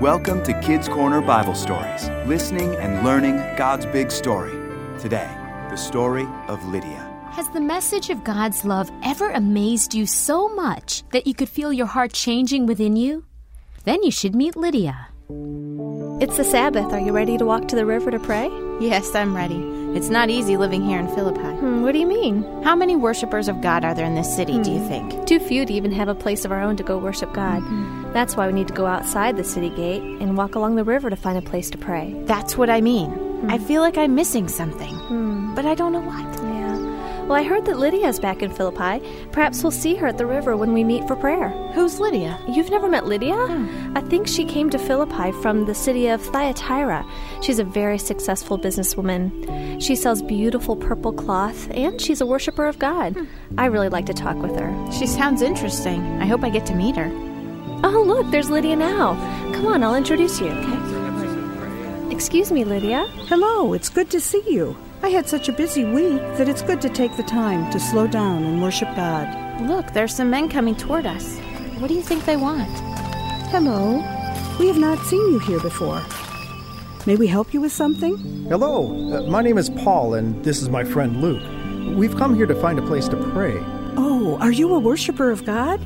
Welcome to Kids Corner Bible Stories, listening and learning God's big story. Today, the story of Lydia. Has the message of God's love ever amazed you so much that you could feel your heart changing within you? Then you should meet Lydia. It's the Sabbath. Are you ready to walk to the river to pray? Yes, I'm ready. It's not easy living here in Philippi. Hmm, what do you mean? How many worshippers of God are there in this city, do you think? Too few to even have a place of our own to go worship God. That's why we need to go outside the city gate and walk along the river to find a place to pray. That's what I mean. Hmm. I feel like I'm missing something, hmm. but I don't know what. Yeah. Well, I heard that Lydia's back in Philippi. Perhaps we'll see her at the river when we meet for prayer. Who's Lydia? You've never met Lydia? Hmm. I think she came to Philippi from the city of Thyatira. She's a very successful businesswoman. She sells beautiful purple cloth, and she's a worshiper of God. I really like to talk with her. She sounds interesting. I hope I get to meet her. Oh, look, there's Lydia now. Come on, I'll introduce you. Okay? Excuse me, Lydia. Hello, it's good to see you. I had such a busy week that it's good to take the time to slow down and worship God. Look, there's some men coming toward us. What do you think they want? Hello. We have not seen you here before. May we help you with something? Hello, uh, my name is Paul, and this is my friend Luke. We've come here to find a place to pray. Oh, are you a worshiper of God?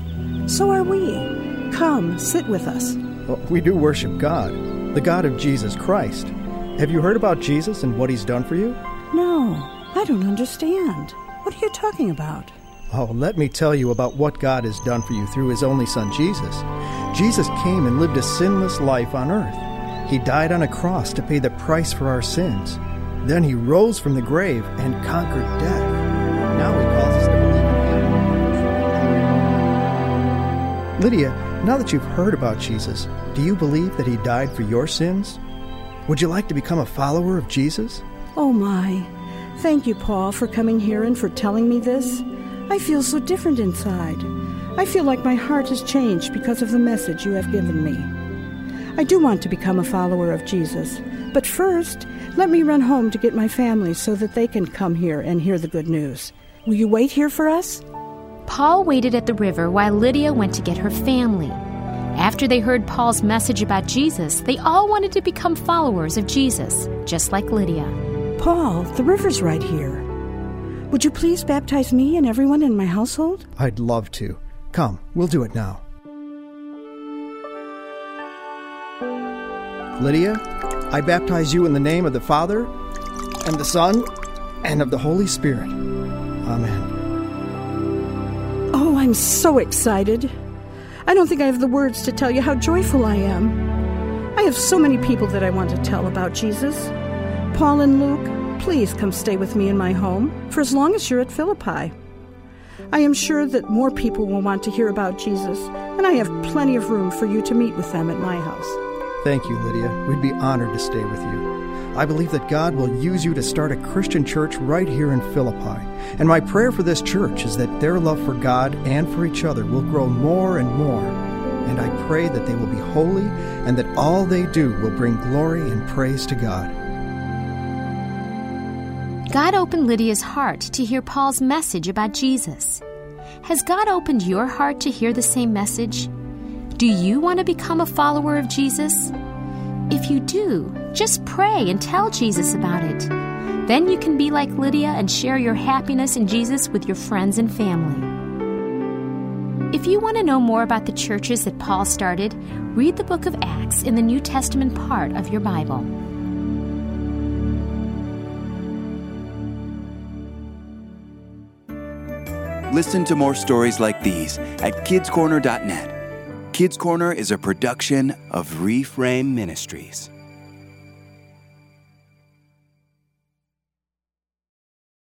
So are we. Come, sit with us. Well, we do worship God, the God of Jesus Christ. Have you heard about Jesus and what he's done for you? No, I don't understand. What are you talking about? Oh, let me tell you about what God has done for you through his only son, Jesus. Jesus came and lived a sinless life on earth. He died on a cross to pay the price for our sins. Then he rose from the grave and conquered death. Now he calls us to believe in him. Lydia, now that you've heard about Jesus, do you believe that he died for your sins? Would you like to become a follower of Jesus? Oh my. Thank you, Paul, for coming here and for telling me this. I feel so different inside. I feel like my heart has changed because of the message you have given me. I do want to become a follower of Jesus, but first, let me run home to get my family so that they can come here and hear the good news. Will you wait here for us? Paul waited at the river while Lydia went to get her family. After they heard Paul's message about Jesus, they all wanted to become followers of Jesus, just like Lydia. Paul, the river's right here. Would you please baptize me and everyone in my household? I'd love to. Come, we'll do it now. Lydia, I baptize you in the name of the Father, and the Son, and of the Holy Spirit. Amen. I'm so excited. I don't think I have the words to tell you how joyful I am. I have so many people that I want to tell about Jesus. Paul and Luke, please come stay with me in my home for as long as you're at Philippi. I am sure that more people will want to hear about Jesus, and I have plenty of room for you to meet with them at my house. Thank you, Lydia. We'd be honored to stay with you. I believe that God will use you to start a Christian church right here in Philippi. And my prayer for this church is that their love for God and for each other will grow more and more. And I pray that they will be holy and that all they do will bring glory and praise to God. God opened Lydia's heart to hear Paul's message about Jesus. Has God opened your heart to hear the same message? Do you want to become a follower of Jesus? If you do, just pray and tell Jesus about it. Then you can be like Lydia and share your happiness in Jesus with your friends and family. If you want to know more about the churches that Paul started, read the book of Acts in the New Testament part of your Bible. Listen to more stories like these at kidscorner.net. Kids Corner is a production of Reframe Ministries.